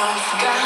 Got